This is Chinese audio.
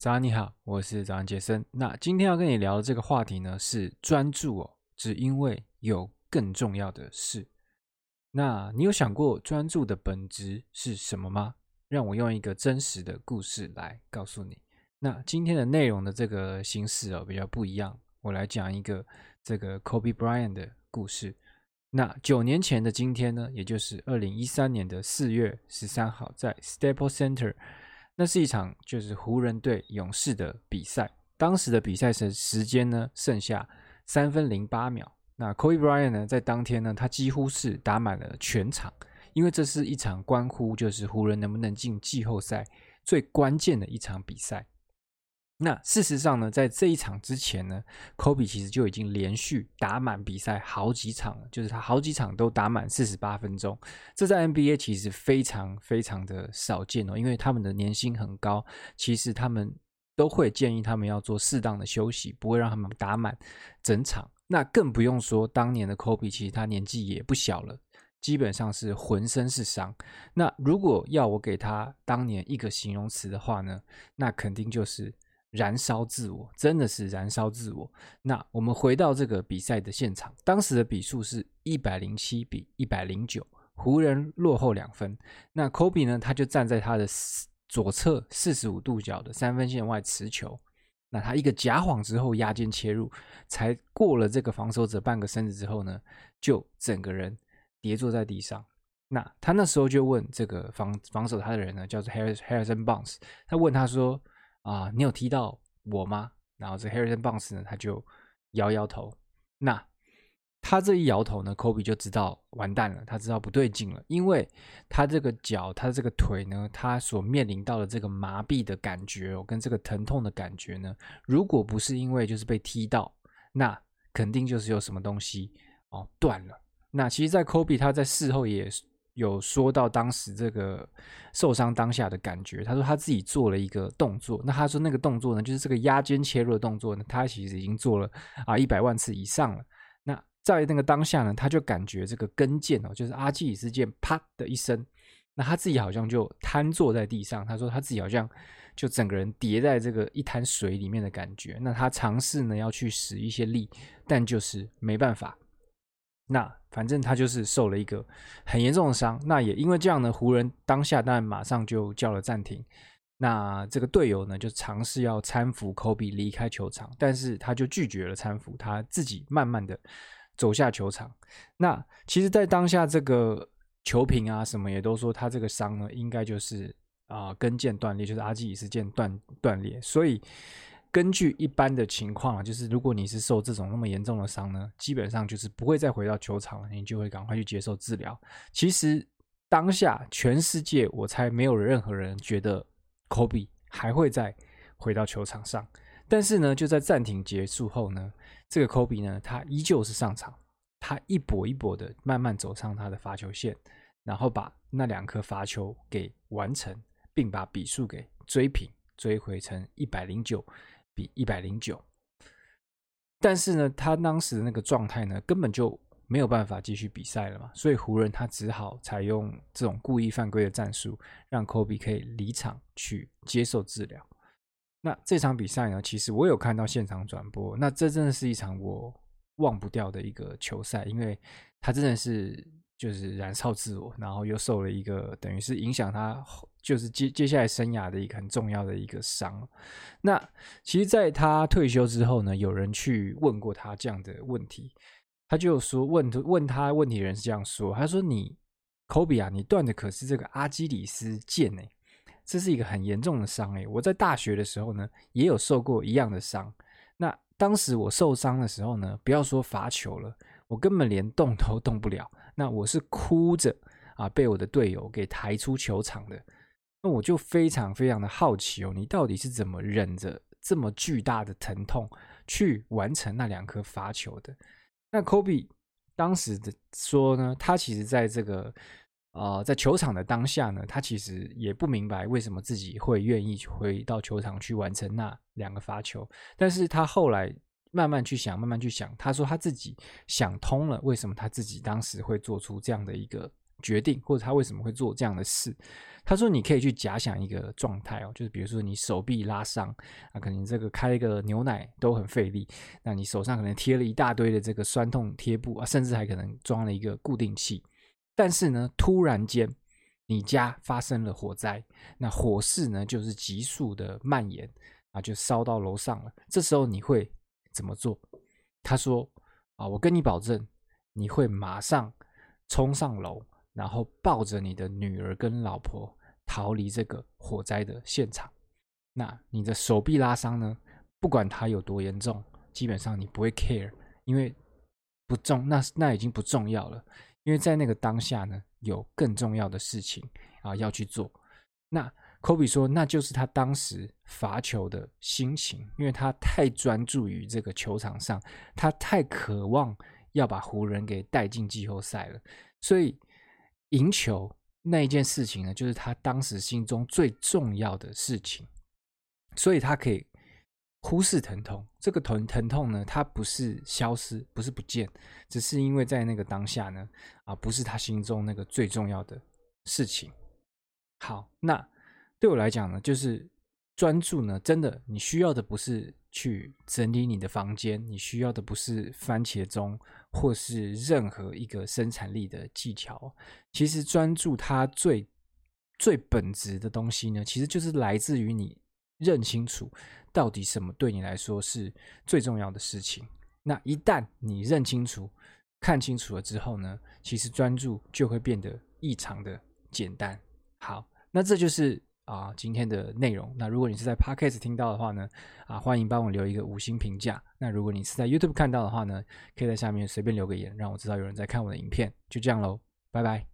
早安，你好，我是早安杰森。那今天要跟你聊的这个话题呢，是专注哦，只因为有更重要的事。那你有想过专注的本质是什么吗？让我用一个真实的故事来告诉你。那今天的内容的这个形式哦，比较不一样，我来讲一个这个 Kobe Bryant 的故事。那九年前的今天呢，也就是二零一三年的四月十三号，在 Staple Center。那是一场就是湖人队勇士的比赛，当时的比赛时时间呢，剩下三分零八秒。那 Kobe Bryant 呢，在当天呢，他几乎是打满了全场，因为这是一场关乎就是湖人能不能进季后赛最关键的一场比赛。那事实上呢，在这一场之前呢，Kobe 其实就已经连续打满比赛好几场了，就是他好几场都打满四十八分钟。这在 NBA 其实非常非常的少见哦，因为他们的年薪很高，其实他们都会建议他们要做适当的休息，不会让他们打满整场。那更不用说当年的 Kobe，其实他年纪也不小了，基本上是浑身是伤。那如果要我给他当年一个形容词的话呢，那肯定就是。燃烧自我，真的是燃烧自我。那我们回到这个比赛的现场，当时的比数是一百零七比一百零九，湖人落后两分。那 Kobe 呢，他就站在他的左侧四十五度角的三分线外持球。那他一个假晃之后压肩切入，才过了这个防守者半个身子之后呢，就整个人跌坐在地上。那他那时候就问这个防防守他的人呢，叫做 Harrison Barnes，他问他说。啊，你有踢到我吗？然后这 Harrison Barnes 呢，他就摇摇头。那他这一摇头呢，Kobe 就知道完蛋了，他知道不对劲了，因为他这个脚，他这个腿呢，他所面临到的这个麻痹的感觉哦，跟这个疼痛的感觉呢，如果不是因为就是被踢到，那肯定就是有什么东西哦断了。那其实，在 Kobe 他在事后也有说到当时这个受伤当下的感觉，他说他自己做了一个动作，那他说那个动作呢，就是这个压肩切入的动作呢，他其实已经做了啊一百万次以上了。那在那个当下呢，他就感觉这个跟腱哦，就是阿基里斯腱啪的一声，那他自己好像就瘫坐在地上，他说他自己好像就整个人跌在这个一滩水里面的感觉。那他尝试呢要去使一些力，但就是没办法。那反正他就是受了一个很严重的伤，那也因为这样呢，湖人当下当然马上就叫了暂停。那这个队友呢就尝试要搀扶科比离开球场，但是他就拒绝了搀扶，他自己慢慢的走下球场。那其实，在当下这个球评啊什么也都说他这个伤呢，应该就是啊、跟腱断裂，就是阿基里斯腱断断裂，所以。根据一般的情况啊，就是如果你是受这种那么严重的伤呢，基本上就是不会再回到球场了，你就会赶快去接受治疗。其实当下全世界，我猜没有任何人觉得科比还会再回到球场上。但是呢，就在暂停结束后呢，这个科比呢，他依旧是上场，他一跛一跛的慢慢走上他的罚球线，然后把那两颗罚球给完成，并把比数给追平，追回成一百零九。比一百零九，但是呢，他当时的那个状态呢，根本就没有办法继续比赛了嘛，所以湖人他只好采用这种故意犯规的战术，让科比可以离场去接受治疗。那这场比赛呢，其实我有看到现场转播，那这真的是一场我忘不掉的一个球赛，因为他真的是。就是燃烧自我，然后又受了一个等于是影响他就是接接下来生涯的一个很重要的一个伤。那其实，在他退休之后呢，有人去问过他这样的问题，他就说问问他问题人是这样说，他说：“你科比啊，你断的可是这个阿基里斯腱诶，这是一个很严重的伤诶。我在大学的时候呢，也有受过一样的伤。那当时我受伤的时候呢，不要说罚球了，我根本连动都动不了。”那我是哭着啊，被我的队友给抬出球场的。那我就非常非常的好奇哦，你到底是怎么忍着这么巨大的疼痛去完成那两颗罚球的？那科比当时的说呢，他其实在这个呃在球场的当下呢，他其实也不明白为什么自己会愿意回到球场去完成那两个罚球，但是他后来。慢慢去想，慢慢去想。他说他自己想通了，为什么他自己当时会做出这样的一个决定，或者他为什么会做这样的事。他说：“你可以去假想一个状态哦，就是比如说你手臂拉伤啊，可能这个开一个牛奶都很费力，那你手上可能贴了一大堆的这个酸痛贴布啊，甚至还可能装了一个固定器。但是呢，突然间你家发生了火灾，那火势呢就是急速的蔓延啊，就烧到楼上了。这时候你会怎么做？”他说：“啊，我跟你保证，你会马上冲上楼。”然后抱着你的女儿跟老婆逃离这个火灾的现场。那你的手臂拉伤呢？不管它有多严重，基本上你不会 care，因为不重，那那已经不重要了。因为在那个当下呢，有更重要的事情啊要去做。那科比说，那就是他当时罚球的心情，因为他太专注于这个球场上，他太渴望要把湖人给带进季后赛了，所以。赢球那一件事情呢，就是他当时心中最重要的事情，所以他可以忽视疼痛。这个疼疼痛呢，它不是消失，不是不见，只是因为在那个当下呢，啊，不是他心中那个最重要的事情。好，那对我来讲呢，就是专注呢，真的，你需要的不是去整理你的房间，你需要的不是番茄钟。或是任何一个生产力的技巧，其实专注它最最本质的东西呢，其实就是来自于你认清楚到底什么对你来说是最重要的事情。那一旦你认清楚、看清楚了之后呢，其实专注就会变得异常的简单。好，那这就是。啊，今天的内容。那如果你是在 Podcast 听到的话呢，啊，欢迎帮我留一个五星评价。那如果你是在 YouTube 看到的话呢，可以在下面随便留个言，让我知道有人在看我的影片。就这样喽，拜拜。